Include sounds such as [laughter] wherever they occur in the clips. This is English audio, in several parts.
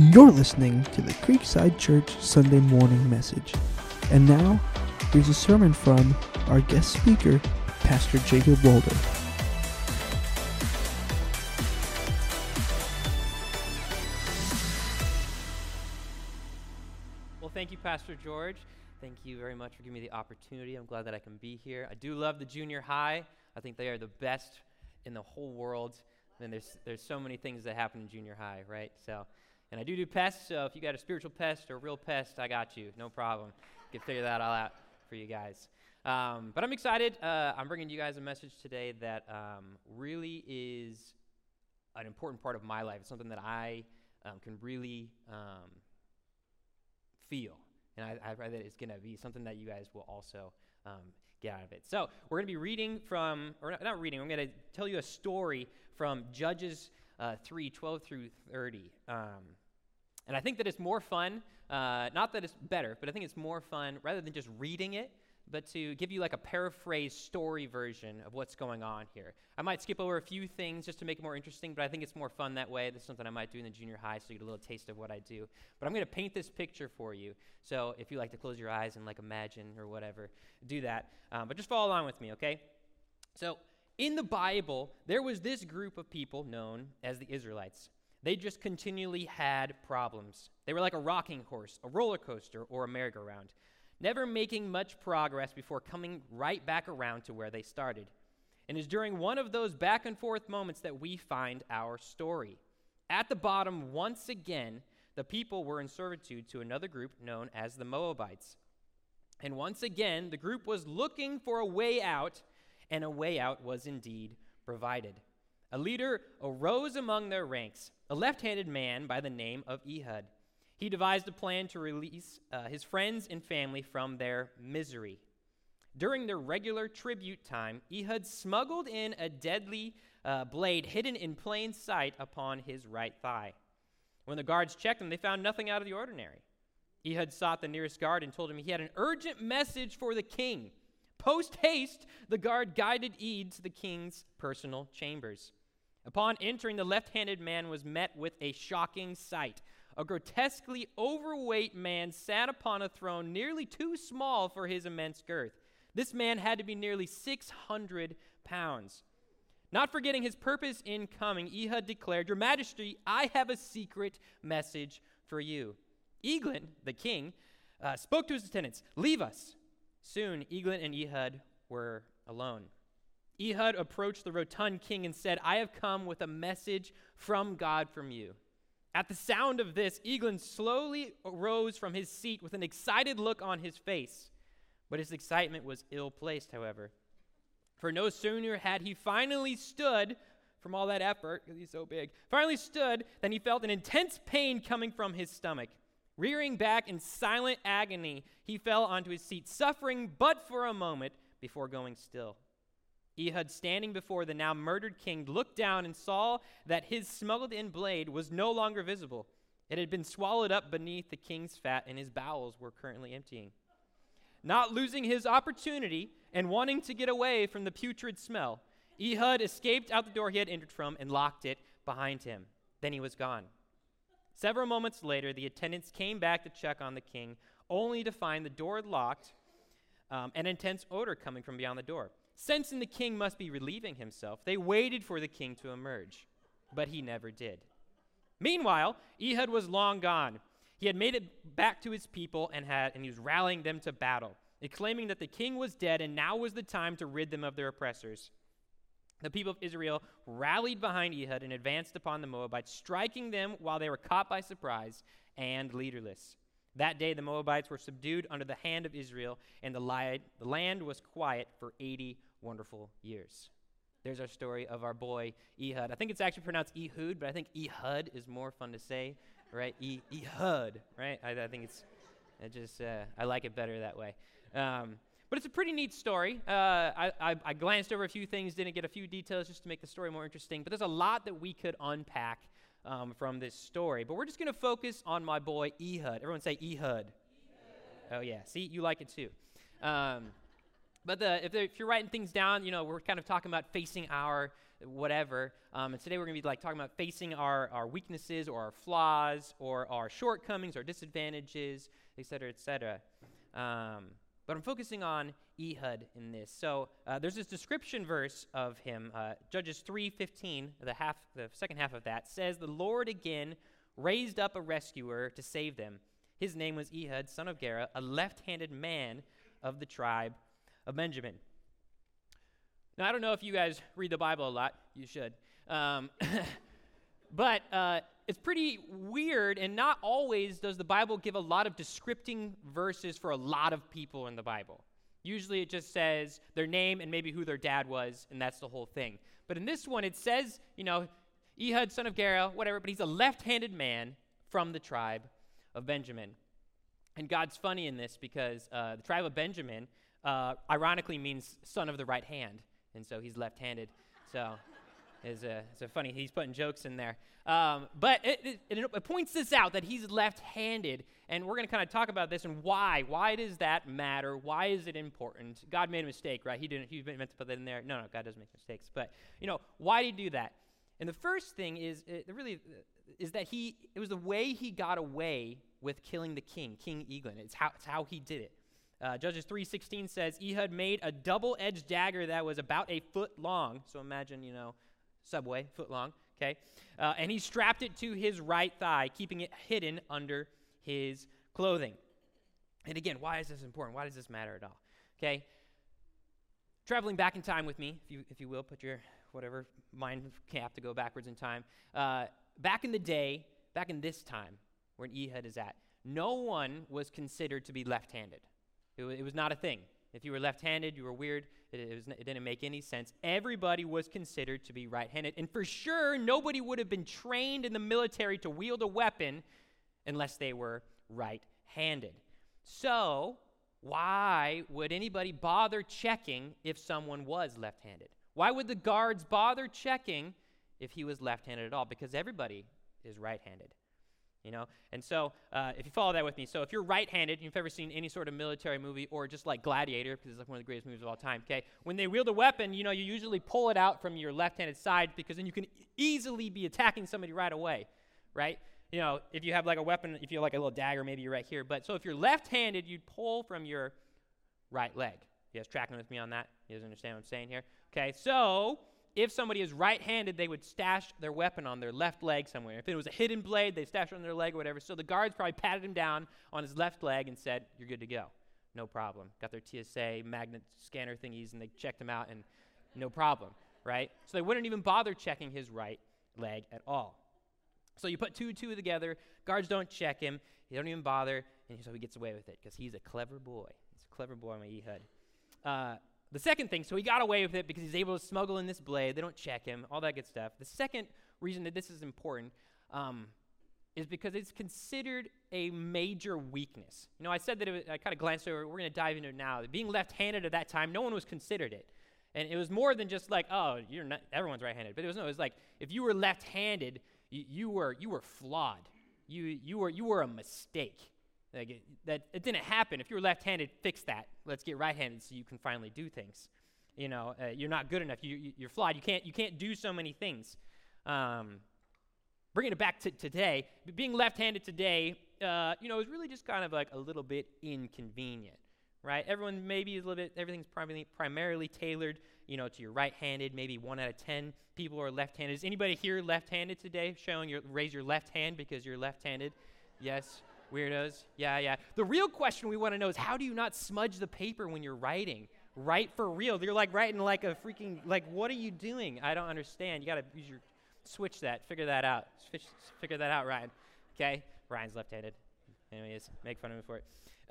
You're listening to the Creekside Church Sunday morning message. And now, here's a sermon from our guest speaker, Pastor Jacob Walder. Well, thank you, Pastor George. Thank you very much for giving me the opportunity. I'm glad that I can be here. I do love the junior high. I think they are the best in the whole world. And there's there's so many things that happen in junior high, right? So, and I do do pests. So if you got a spiritual pest or a real pest, I got you. No problem. Can figure that all out for you guys. Um, but I'm excited. Uh, I'm bringing you guys a message today that um, really is an important part of my life. It's something that I um, can really um, feel. And I, I that it's going to be something that you guys will also um, get out of it. So we're going to be reading from, or not, not reading, I'm going to tell you a story from Judges uh, 3 12 through 30. Um, and I think that it's more fun, uh, not that it's better, but I think it's more fun rather than just reading it, but to give you like a paraphrase story version of what's going on here. I might skip over a few things just to make it more interesting, but I think it's more fun that way. This is something I might do in the junior high so you get a little taste of what I do. But I'm going to paint this picture for you. So if you like to close your eyes and like imagine or whatever, do that. Um, but just follow along with me, okay? So in the Bible, there was this group of people known as the Israelites. They just continually had problems. They were like a rocking horse, a roller coaster, or a merry-go-round never making much progress before coming right back around to where they started. And it's during one of those back and forth moments that we find our story. At the bottom, once again, the people were in servitude to another group known as the Moabites. And once again, the group was looking for a way out, and a way out was indeed provided. A leader arose among their ranks, a left handed man by the name of Ehud. He devised a plan to release uh, his friends and family from their misery. During their regular tribute time, Ehud smuggled in a deadly uh, blade hidden in plain sight upon his right thigh. When the guards checked him, they found nothing out of the ordinary. Ehud sought the nearest guard and told him he had an urgent message for the king. Post haste, the guard guided Ehud to the king's personal chambers. Upon entering, the left handed man was met with a shocking sight a grotesquely overweight man sat upon a throne nearly too small for his immense girth. This man had to be nearly 600 pounds. Not forgetting his purpose in coming, Ehud declared, Your Majesty, I have a secret message for you. Eglon, the king, uh, spoke to his attendants, Leave us. Soon, Eglon and Ehud were alone. Ehud approached the rotund king and said, I have come with a message from God from you. At the sound of this, Eglon slowly rose from his seat with an excited look on his face. But his excitement was ill placed, however. For no sooner had he finally stood from all that effort, because he's so big, finally stood, than he felt an intense pain coming from his stomach. Rearing back in silent agony, he fell onto his seat, suffering but for a moment before going still. Ehud, standing before the now murdered king, looked down and saw that his smuggled in blade was no longer visible. It had been swallowed up beneath the king's fat, and his bowels were currently emptying. Not losing his opportunity and wanting to get away from the putrid smell, Ehud escaped out the door he had entered from and locked it behind him. Then he was gone. Several moments later, the attendants came back to check on the king, only to find the door locked um, and intense odor coming from beyond the door. Sensing the king must be relieving himself, they waited for the king to emerge, but he never did. Meanwhile, Ehud was long gone. He had made it back to his people and, had, and he was rallying them to battle, exclaiming that the king was dead and now was the time to rid them of their oppressors. The people of Israel rallied behind Ehud and advanced upon the Moabites, striking them while they were caught by surprise and leaderless. That day, the Moabites were subdued under the hand of Israel, and the, li- the land was quiet for 80 wonderful years. There's our story of our boy Ehud. I think it's actually pronounced Ehud, but I think Ehud is more fun to say, right? E- Ehud, right? I, I think it's, it just, uh, I like it better that way. Um, but it's a pretty neat story. Uh, I, I, I, glanced over a few things, didn't get a few details just to make the story more interesting, but there's a lot that we could unpack um, from this story. But we're just going to focus on my boy Ehud. Everyone say Ehud. Oh, yeah. See, you like it too. Um, but the, if, if, you're writing things down, you know, we're kind of talking about facing our whatever. Um, and today we're going to be like talking about facing our, our weaknesses or our flaws or our shortcomings or disadvantages, et cetera, et cetera. Um, but I'm focusing on Ehud in this. So uh, there's this description verse of him, uh, Judges 3:15. The half, the second half of that says, "The Lord again raised up a rescuer to save them. His name was Ehud, son of Gera, a left-handed man of the tribe of Benjamin." Now I don't know if you guys read the Bible a lot. You should. Um, [laughs] but uh, it's pretty weird, and not always does the Bible give a lot of descripting verses for a lot of people in the Bible. Usually it just says their name and maybe who their dad was, and that's the whole thing. But in this one, it says, you know, Ehud, son of Gera, whatever, but he's a left handed man from the tribe of Benjamin. And God's funny in this because uh, the tribe of Benjamin uh, ironically means son of the right hand. And so he's left handed. So it's a, it's a funny, he's putting jokes in there. Um, but it, it, it, points this out that he's left handed. And we're going to kind of talk about this and why. Why does that matter? Why is it important? God made a mistake, right? He didn't, he meant to put that in there. No, no, God doesn't make mistakes. But, you know, why did he do that? And the first thing is it really is that he, it was the way he got away with killing the king, King Eglon. It's how, it's how he did it. Uh, Judges 3.16 says, Ehud made a double-edged dagger that was about a foot long. So imagine, you know, subway, foot long, okay? Uh, and he strapped it to his right thigh, keeping it hidden under his clothing. And again, why is this important? Why does this matter at all? Okay? Traveling back in time with me, if you, if you will, put your whatever mind cap to go backwards in time. Uh, back in the day, back in this time, where Ehud is at, no one was considered to be left handed. It, w- it was not a thing. If you were left handed, you were weird. It, was, it, didn't make any sense. Everybody was considered to be right handed. And for sure, nobody would have been trained in the military to wield a weapon unless they were right handed. So, why would anybody bother checking if someone was left handed? Why would the guards bother checking if he was left handed at all? Because everybody is right handed you know? And so uh, if you follow that with me so if you're right-handed and you've ever seen any sort of military movie or just like gladiator because it's like one of the greatest movies of all time okay? When they wield a weapon you know you usually pull it out from your left-handed side because then you can easily be attacking somebody right away right? You know if you have like a weapon if you have like a little dagger maybe you're right here but so if you're left-handed you'd pull from your right leg. You guys tracking with me on that? You guys understand what i'm saying here? Okay so if somebody is right handed, they would stash their weapon on their left leg somewhere. If it was a hidden blade, they'd stash it on their leg or whatever. So the guards probably patted him down on his left leg and said, You're good to go. No problem. Got their TSA magnet scanner thingies and they checked him out and no problem, right? So they wouldn't even bother checking his right leg at all. So you put two and two together, guards don't check him, they don't even bother, and so he gets away with it because he's a clever boy. He's a clever boy, my Ehud. Uh, the second thing, so he got away with it because he's able to smuggle in this blade. They don't check him, all that good stuff. The second reason that this is important um, is because it's considered a major weakness. You know, I said that was, I kind of glanced over. We're going to dive into it now. Being left-handed at that time, no one was considered it, and it was more than just like, oh, you're not. Everyone's right-handed, but it was no. It was like if you were left-handed, you, you were you were flawed. You you were you were a mistake. Like it, that it didn't happen. If you're left-handed, fix that. Let's get right-handed so you can finally do things. You know, uh, you're not good enough. You, you, are flawed. You can't you can't do so many things. Um, bringing it back to today, being left-handed today, uh, you know, is really just kind of like a little bit inconvenient, right? Everyone maybe is a little bit. Everything's primarily primarily tailored, you know, to your right-handed. Maybe one out of ten people are left-handed. Is anybody here left-handed today? Showing your raise your left hand because you're left-handed. Yes. Weirdos. Yeah, yeah. The real question we want to know is how do you not smudge the paper when you're writing? Write for real. You're like writing like a freaking, like, what are you doing? I don't understand. You got to use your, switch that, figure that out. Switch, figure that out, Ryan. Okay? Ryan's left handed. Anyways, make fun of him for it.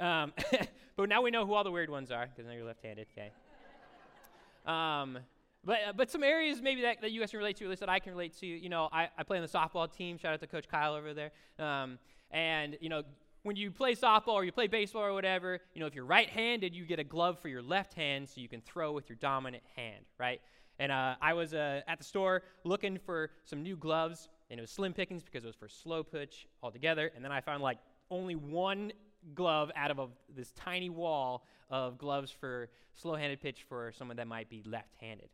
Um, [laughs] but now we know who all the weird ones are because now you're left handed. Okay? Um, but, uh, but some areas maybe that, that you guys can relate to, at least that I can relate to. You know, I, I play on the softball team. Shout out to Coach Kyle over there. Um, and, you know, when you play softball or you play baseball or whatever, you know, if you're right handed, you get a glove for your left hand so you can throw with your dominant hand, right? And uh, I was uh, at the store looking for some new gloves, and it was slim pickings because it was for slow pitch altogether. And then I found like only one glove out of a, this tiny wall of gloves for slow handed pitch for someone that might be left handed.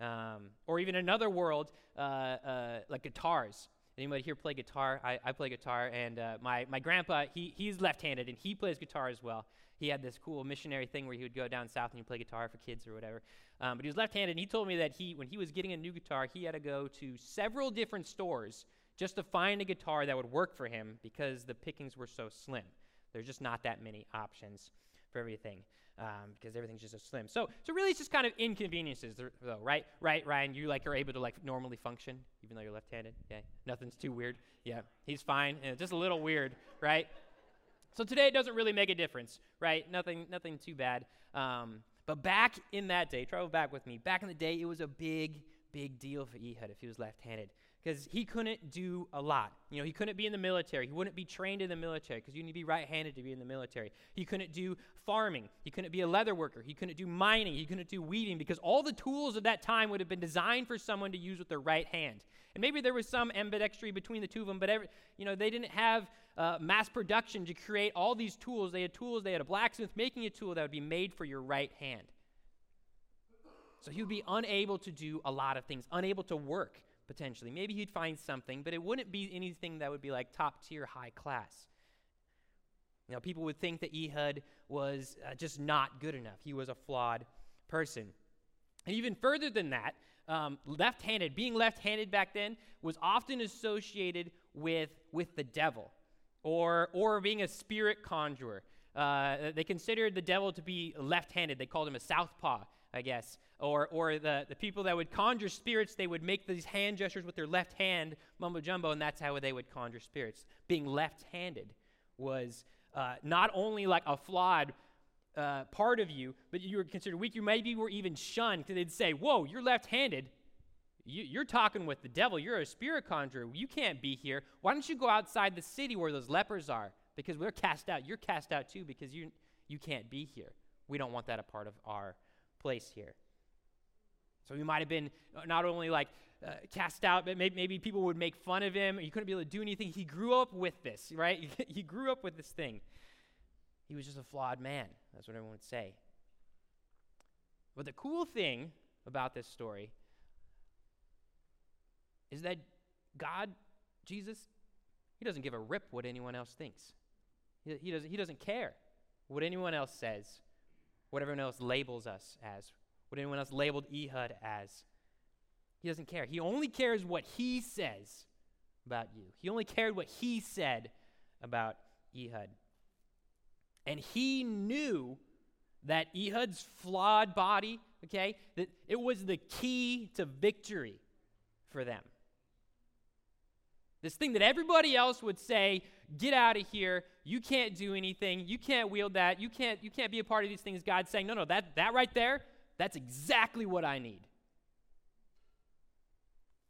Um, or even another world, uh, uh, like guitars. Anybody here play guitar? I, I play guitar, and uh, my, my grandpa, he, he's left handed, and he plays guitar as well. He had this cool missionary thing where he would go down south and he'd play guitar for kids or whatever. Um, but he was left handed, and he told me that he, when he was getting a new guitar, he had to go to several different stores just to find a guitar that would work for him because the pickings were so slim. There's just not that many options for everything um, because everything's just so slim. So, so really, it's just kind of inconveniences, though, right? Right, Ryan? You like are able to like normally function even though you're left-handed. Yeah, nothing's too weird. Yeah, he's fine. Yeah, just a little weird, right? So today it doesn't really make a difference, right? Nothing, nothing too bad. Um, but back in that day, travel back with me. Back in the day, it was a big, big deal for Ehud if he was left-handed because he couldn't do a lot. You know, he couldn't be in the military. He wouldn't be trained in the military because you need to be right-handed to be in the military. He couldn't do farming. He couldn't be a leather worker. He couldn't do mining. He couldn't do weaving because all the tools of that time would have been designed for someone to use with their right hand. And maybe there was some ambidextry between the two of them, but every, you know, they didn't have uh, mass production to create all these tools. They had tools. They had a blacksmith making a tool that would be made for your right hand. So he would be unable to do a lot of things, unable to work potentially. Maybe he'd find something, but it wouldn't be anything that would be like top tier, high class. Know, people would think that Ehud was uh, just not good enough. He was a flawed person. And even further than that, um, left handed, being left handed back then was often associated with, with the devil or, or being a spirit conjurer. Uh, they considered the devil to be left handed, they called him a southpaw. I guess. Or, or the, the people that would conjure spirits, they would make these hand gestures with their left hand, mumbo jumbo, and that's how they would conjure spirits. Being left handed was uh, not only like a flawed uh, part of you, but you were considered weak. You maybe were even shunned because they'd say, Whoa, you're left handed. You, are talking with the devil. You're a spirit conjurer. You can't be here. Why don't you go outside the city where those lepers are? Because we're cast out. You're cast out too because you, you can't be here. We don't want that a part of our place here. So he might have been uh, not only like uh, cast out, but maybe, maybe, people would make fun of him. He couldn't be able to do anything. He grew up with this, [laughs] right? [laughs] he grew up with this thing. He was just a flawed man. That's what everyone would say. But the cool thing about this story is that God, Jesus, he doesn't give a rip what anyone else thinks. He, he, doesn't, he doesn't care what anyone else says what everyone else labels us as, what anyone else labeled Ehud as. He doesn't care. He only cares what he says about you. He only cared what he said about Ehud. And he knew that Ehud's flawed body, okay, that it was the key to victory for them. This thing that everybody else would say, get out of here, you can't do anything, you can't wield that, you can't, you can't be a part of these things. God's saying, no, no, that, that right there, that's exactly what I need.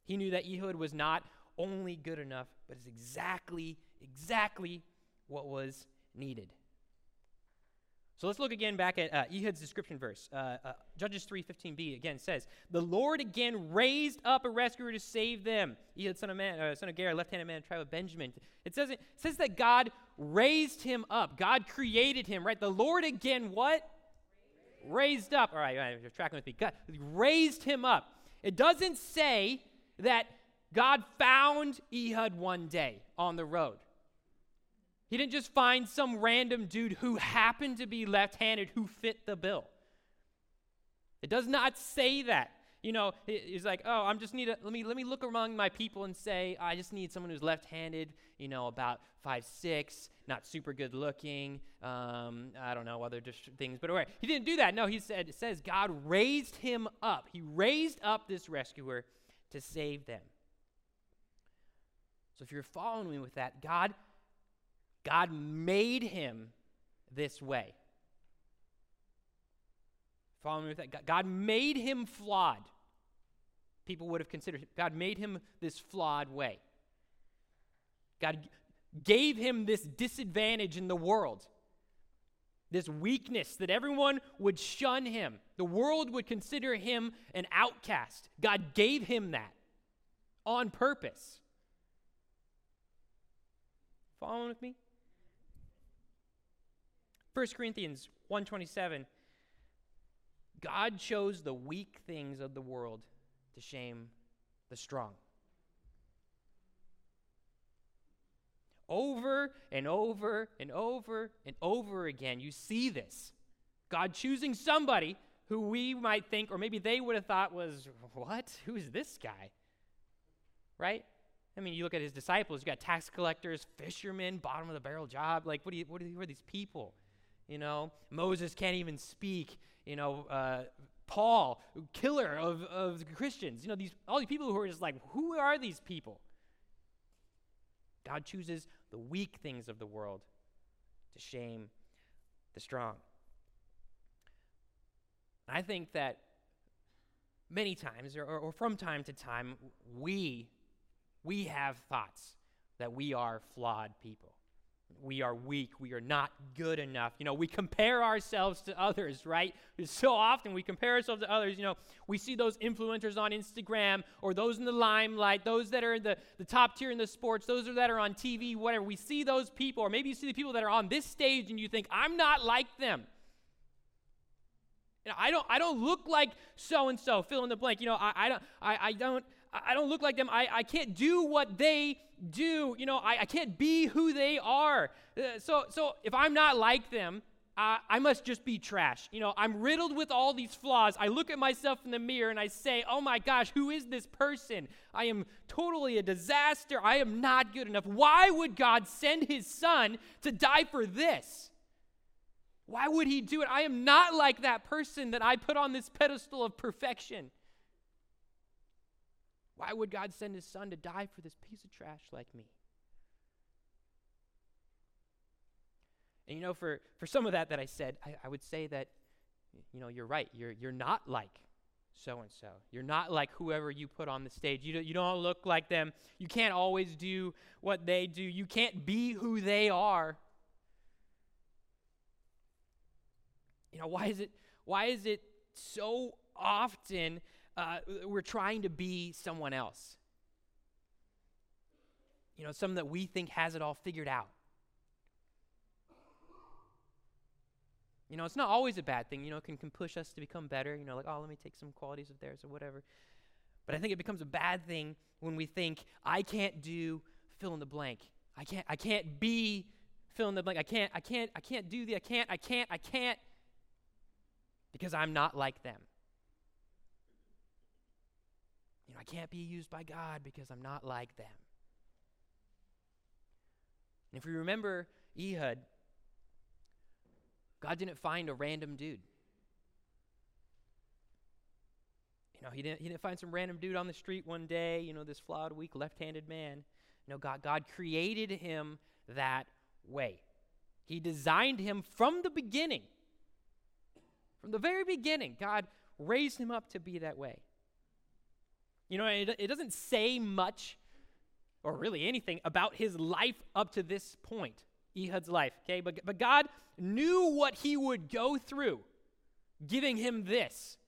He knew that Ehud was not only good enough, but is exactly, exactly what was needed. So let's look again back at uh, Ehud's description verse. Uh, uh, Judges 3.15b again says, The Lord again raised up a rescuer to save them. Ehud, son of, man, uh, son of Gera, left-handed man, of tribe of Benjamin. It says, it says that God raised him up. God created him, right? The Lord again what? Raised, up. All right, all right, you're tracking with me. God raised him up. It doesn't say that God found Ehud one day on the road. He didn't just find some random dude who happened to be left handed who fit the bill. It does not say that. You know, he's like, oh, I'm just need a, let me let me look among my people and say, I just need someone who's left-handed, you know, about five six, not super good looking. Um, I don't know other just things, but anyway, he didn't do that. No, he said it says God raised him up. He raised up this rescuer to save them. So if you're following me with that, God God made him this way. Follow me with that. God made him flawed. People would have considered God made him this flawed way. God gave him this disadvantage in the world, this weakness that everyone would shun him. The world would consider him an outcast. God gave him that on purpose. Following with me? 1 Corinthians 127 God chose the weak things of the world to shame the strong. Over and over and over and over again, you see this. God choosing somebody who we might think, or maybe they would have thought was, what? Who is this guy? Right? I mean, you look at his disciples, you got tax collectors, fishermen, bottom of the barrel job. Like, what, do you, what, are, are these people? You know, Moses can't even speak. You know, uh, Paul, killer of, of Christians. You know, these all these people who are just like, who are these people? God chooses the weak things of the world to shame the strong. I think that many times, or, or, from time to time, we we have thoughts that we are flawed people we are weak. We are not good enough. You know, we compare ourselves to others, right? So often we compare ourselves to others. You know, we see those influencers on Instagram or those in the limelight, those that are in the, the top tier in the sports, those that are on TV, whatever. We see those people, or maybe you see the people that are on this stage and you think, I'm not like them. You know, I don't I don't look like so and so, fill in the blank. You know, I, I don't I, I don't I don't look like them. I, I can't do what they do. You know, I, I can't be who they are. Uh, so, so if I'm not like them, uh, I must just be trash. You know, I'm riddled with all these flaws. I look at myself in the mirror and I say, oh my gosh, who is this person? I am totally a disaster. I am not good enough. Why would God send his son to die for this? Why would he do it? I am not like that person that I put on this pedestal of perfection. Why would God send his son to die for this piece of trash like me? And you know, for, for some of that that I said, I, I would say that, you know, you're right. You're, you're not like so and so. You're not like whoever you put on the stage. You don't, you don't look like them. You can't always do what they do. You can't be who they are. You know, why is it, why is it so often uh, we're trying to be someone else. You know, someone that we think has it all figured out. You know, it's not always a bad thing. You know, it can, can push us to become better. You know, like, oh, let me take some qualities of theirs or whatever. But I think it becomes a bad thing when we think, I can't do fill in the blank. I can't, I can't be fill in the blank. I can't, I can't, I can't do the, I can't, I can't, I can't, because I'm not like them. You know, I can't be used by God because I'm not like them. And if we remember Ehud, God didn't find a random dude. You know, he didn't, he didn't find some random dude on the street one day, you know, this flawed, weak, left handed man. No, God, God created him that way. He designed him from the beginning. From the very beginning, God raised him up to be that way. You know, it, it doesn't say much or really anything about his life up to this point, Ehud's life, okay? But, but God knew what he would go through, giving him this.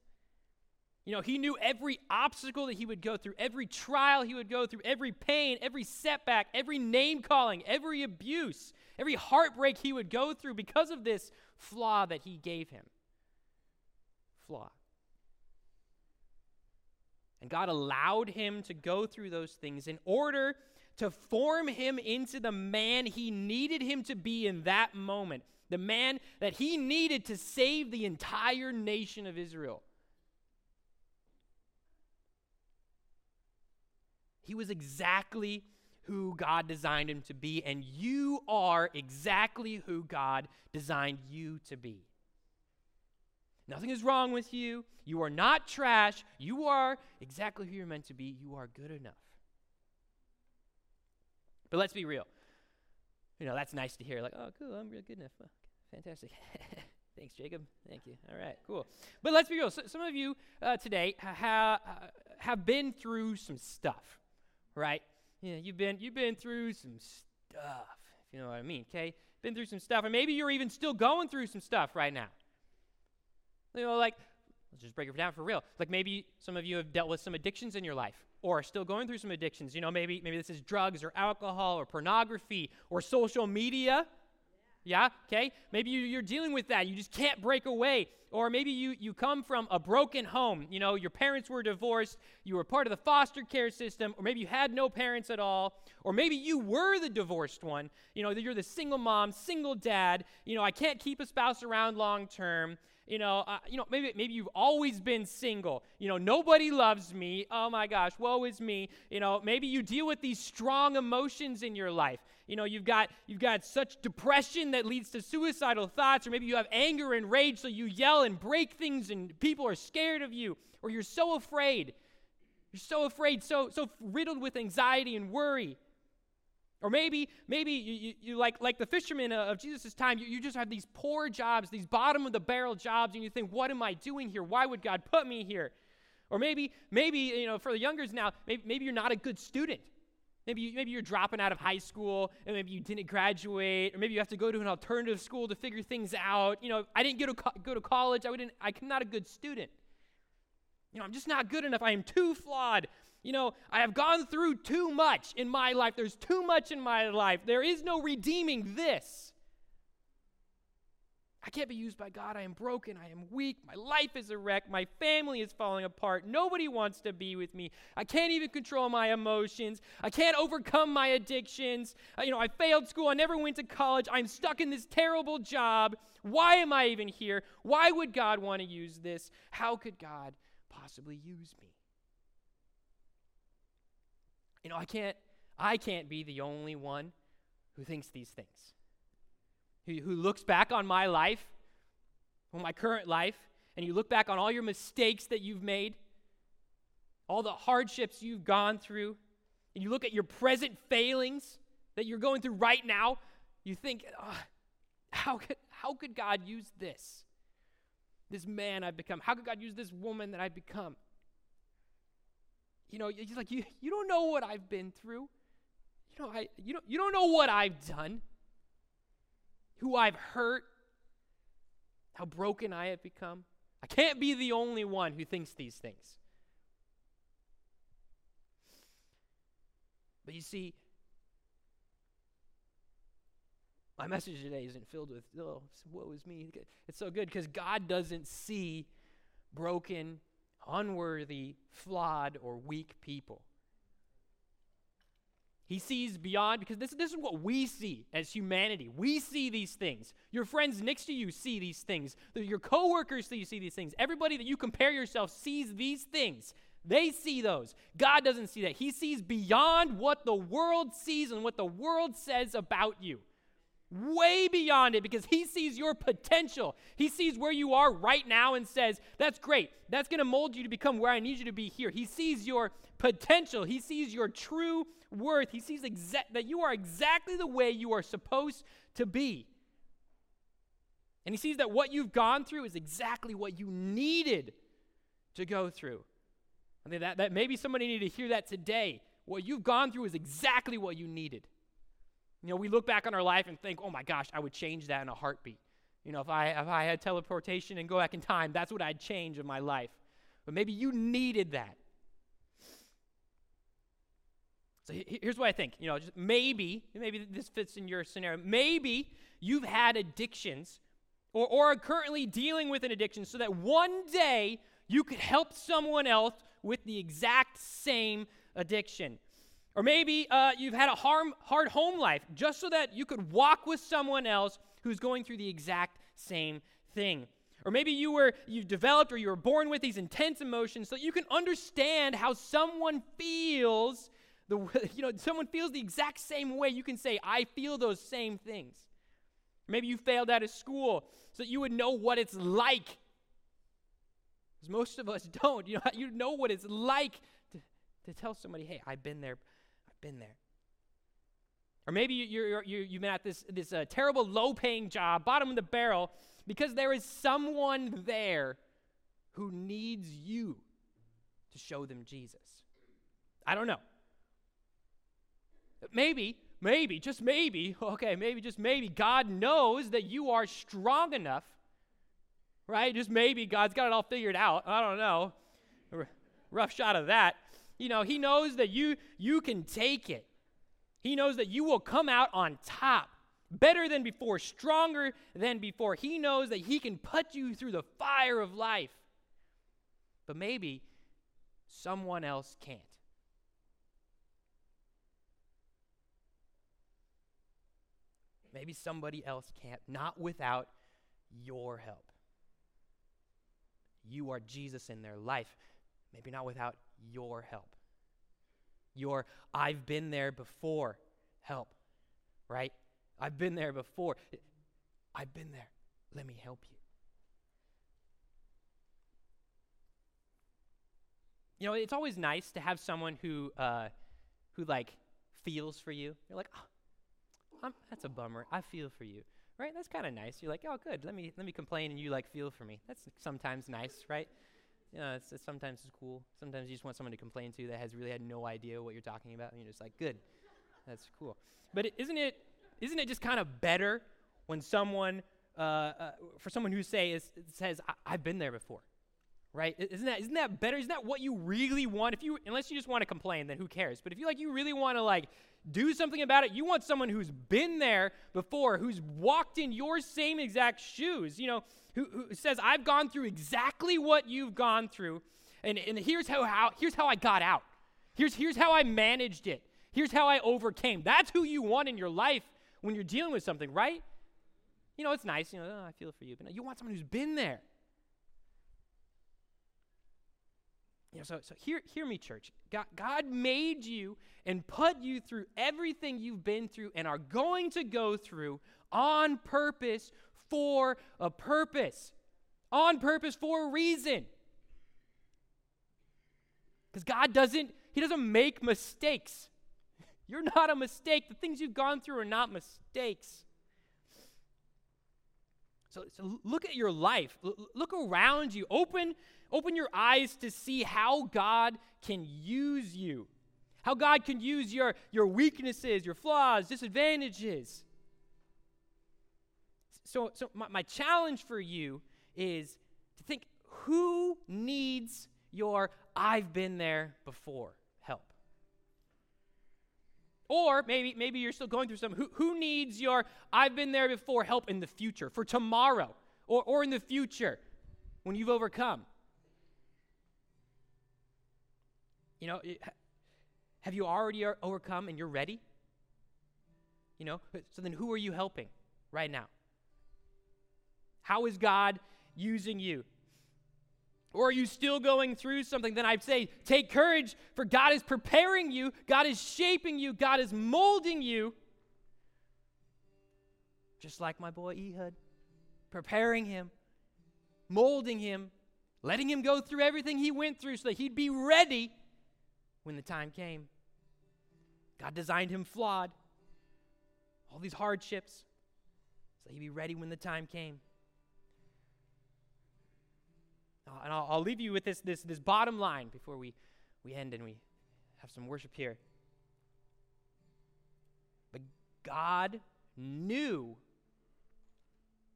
You know, he knew every obstacle that he would go through, every trial he would go through, every pain, every setback, every name calling, every abuse, every heartbreak he would go through because of this flaw that he gave him. Flaw. And God allowed him to go through those things in order to form him into the man he needed him to be in that moment, the man that he needed to save the entire nation of Israel. He was exactly who God designed him to be, and you are exactly who God designed you to be. Nothing is wrong with you. You are not trash. You are exactly who you're meant to be. You are good enough. But let's be real. You know, that's nice to hear. Like, oh, cool, I'm real good enough. Fantastic. [laughs] Thanks, Jacob. Thank you. All right, cool. But let's be real. So, some of you uh, today ha- have been through some stuff, right? Yeah, you've been you've been through some stuff. If you know what I mean, okay? Been through some stuff, and maybe you're even still going through some stuff right now. You know, like, let's just break it down for real. Like maybe some of you have dealt with some addictions in your life or are still going through some addictions. You know, maybe maybe this is drugs or alcohol or pornography or social media. Yeah, okay? Maybe you, you're dealing with that. You just can't break away. Or maybe you, you come from a broken home. You know, your parents were divorced, you were part of the foster care system, or maybe you had no parents at all. Or maybe you were the divorced one. You know, you're the single mom, single dad. You know, I can't keep a spouse around long term you know, uh, you know, maybe maybe you've always been single. You know, nobody loves me. Oh my gosh, woe is me. You know, maybe you deal with these strong emotions in your life. You know, you've got you've got such depression that leads to suicidal thoughts, or maybe you have anger and rage, so you yell and break things, and people are scared of you, or you're so afraid. You're so afraid, so so riddled with anxiety and worry. Or maybe, maybe you, you, you like, like the fishermen of Jesus' time, you, you just have these poor jobs, these bottom of the barrel jobs, and you think, what am I doing here? Why would God put me here? Or maybe, maybe, you know, for the youngers now, maybe, maybe you're not a good student. Maybe, you, maybe you're dropping out of high school, and maybe you didn't graduate, or maybe you have to go to an alternative school to figure things out. You know, I didn't go to, co- go to college. I, wouldn't, I'm not a good student. You know, I'm just not good enough. I am too flawed. You know, I have gone through too much in my life. There's too much in my life. There is no redeeming this. I can't be used by God. I am broken. I am weak. My life is a wreck. My family is falling apart. Nobody wants to be with me. I can't even control my emotions. I can't overcome my addictions. Uh, you know, I failed school. I never went to college. I'm stuck in this terrible job. Why am I even here? Why would God want to use this? How could God possibly use me? You know, I can't I can't be the only one who thinks these things. Who, who looks back on my life, on my current life, and you look back on all your mistakes that you've made, all the hardships you've gone through, and you look at your present failings that you're going through right now, you think, oh, how could how could God use this? This man I've become. How could God use this woman that I've become? You know, he's like, you, you don't know what I've been through. You know, I, you, don't, you don't know what I've done, who I've hurt, how broken I have become. I can't be the only one who thinks these things. But you see, my message today isn't filled with, oh, woe is me. It's so good because God doesn't see broken, unworthy, flawed, or weak people. He sees beyond, because this, this is what we see as humanity. We see these things. Your friends next to you see these things. Your coworkers see, see these things. Everybody that you compare yourself sees these things. They see those. God doesn't see that. He sees beyond what the world sees and what the world says about you way beyond it because he sees your potential. He sees where you are right now and says, That's great. That's going to mold you to become where I need you to be here. He sees your potential. He sees your true worth. He sees exa- that you are exactly the way you are supposed to be. And he sees that what you've gone through is exactly what you needed to go through. I think that, that maybe somebody needed to hear that today. What you've gone through is exactly what you needed. You know, we look back on our life and think, oh my gosh, I would change that in a heartbeat. You know, if I, if I had teleportation and go back in time, that's what I'd change in my life. But maybe you needed that. So here's what I think. You know, just maybe, maybe this fits in your scenario. Maybe you've had addictions or, or are currently dealing with an addiction so that one day you could help someone else with the exact same addiction. Or maybe uh, you've had a harm, hard home life just so that you could walk with someone else who's going through the exact same thing. Or maybe you were you've developed or you were born with these intense emotions so you can understand how someone feels the [laughs] you know someone feels the exact same way you can say I feel those same things. Maybe you failed out of school so you would know what it's like. Because most of us [laughs] don't. You know you know what it's like to, to tell somebody, "Hey, I've been there been there. Or maybe you're, you're, you've been at this, this uh, terrible low paying job, bottom of the barrel, because there is someone there who needs you to show them Jesus. I don't know. Maybe, maybe, just maybe, [laughs] okay, maybe, just maybe, God knows that you are strong enough, right? Just maybe God's got it all figured out. I don't know. Rough shot of that. You know, he knows that you you can take it. He knows that you will come out on top better than before, stronger than before. He knows that He can put you through the fire of life. But maybe someone else can't. Maybe somebody else can't, not without your help. You are Jesus in their life, maybe not without your help. Your I've been there before help, right? I've been there before. I've been there. Let me help you. You know, it's always nice to have someone who, uh, who like feels for you. You're like, oh, that's a bummer. I feel for you, right? That's kind of nice. You're like, oh, good. Let me let me complain, and you like feel for me. That's sometimes nice, right? You know, it's, it's sometimes it's cool. Sometimes you just want someone to complain to that has really had no idea what you're talking about, and you're just like, good, that's cool. But is isn't it isn't it just kind of better when someone, uh, uh, for someone who say is, says, I- have been there before, right? Isn't that isn't that better? Isn't that what you really want? If you, unless you just want to complain, then who cares? But if you like, you really want to like do something about it. You want someone who's been there before, who's walked in your same exact shoes. You know, who, who says, "I've gone through exactly what you've gone through, and, and here's how, how here's how I got out. Here's here's how I managed it. Here's how I overcame." That's who you want in your life when you're dealing with something, right? You know, it's nice, you know, oh, I feel for you, but you want someone who's been there. You know, so, so hear, hear me, church. God, God made you and put you through everything you've been through and are going to go through on purpose for a purpose. On purpose for a reason. Because God doesn't, He doesn't make mistakes. [laughs] You're not a mistake. The things you've gone through are not mistakes. So, so look at your life. L- look around you. Open, open your eyes to see how God can use you. How God can use your, your weaknesses, your flaws, disadvantages. So, so my, my challenge for you is to think who needs your I've been there before? Help? Or maybe, maybe you're still going through something. Who, who needs your I've been there before help in the future, for tomorrow, or, or in the future when you've overcome? You know, have you already overcome and you're ready? You know, so then who are you helping right now? How is God using you? Or are you still going through something? Then I'd say, take courage, for God is preparing you, God is shaping you, God is molding you. Just like my boy Ehud, preparing him, molding him, letting him go through everything he went through so that he'd be ready when the time came. God designed him flawed, all these hardships, so he'd be ready when the time came. And I'll, I'll leave you with this, this, this bottom line before we, we end and we have some worship here. But God knew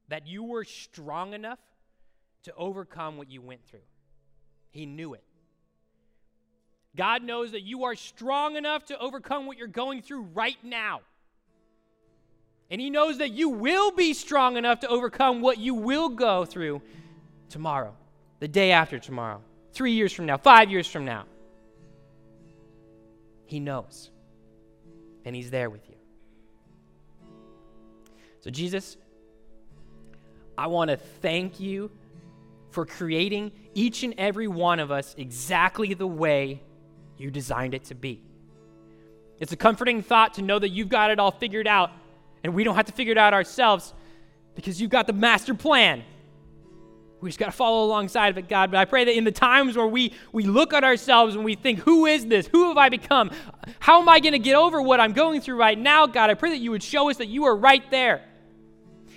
that you were strong enough to overcome what you went through. He knew it. God knows that you are strong enough to overcome what you're going through right now. And He knows that you will be strong enough to overcome what you will go through tomorrow the day after tomorrow, three years from now, five years from now. He knows. And He's there with you. So, Jesus, I want to thank you for creating each and every one of us exactly the way you designed it to be. It's a comforting thought to know that you've got it all figured out and we don't have to figure it out ourselves because you've got the master plan we just got to follow alongside of it, God. But I pray that in the times where we, we look at ourselves and we think, who is this? Who have I become? How am I going to get over what I'm going through right now, God? I pray that you would show us that you are right there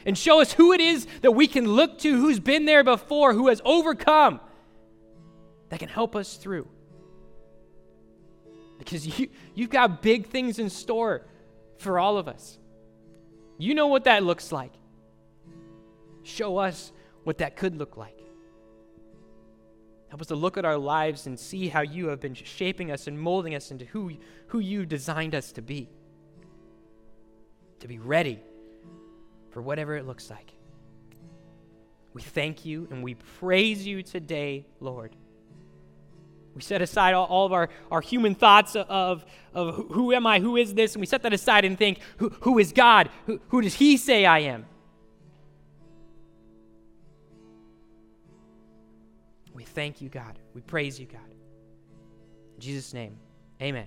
and show us who it is that we can look to, who's been there before, who has overcome, that can help us through. Because you, you've got big things in store for all of us. You know what that looks like. Show us what that could look like. Help us to look at our lives and see how you have been shaping us and molding us into who, who you designed us to be. To be ready for whatever it looks like. We thank you and we praise you today, Lord. We set aside all, all, of our, our human thoughts of, of who am I, who is this, and we set that aside and think, who, who is God? Who, who does He say I am? We thank you, God. We praise you, God. In Jesus' name, amen.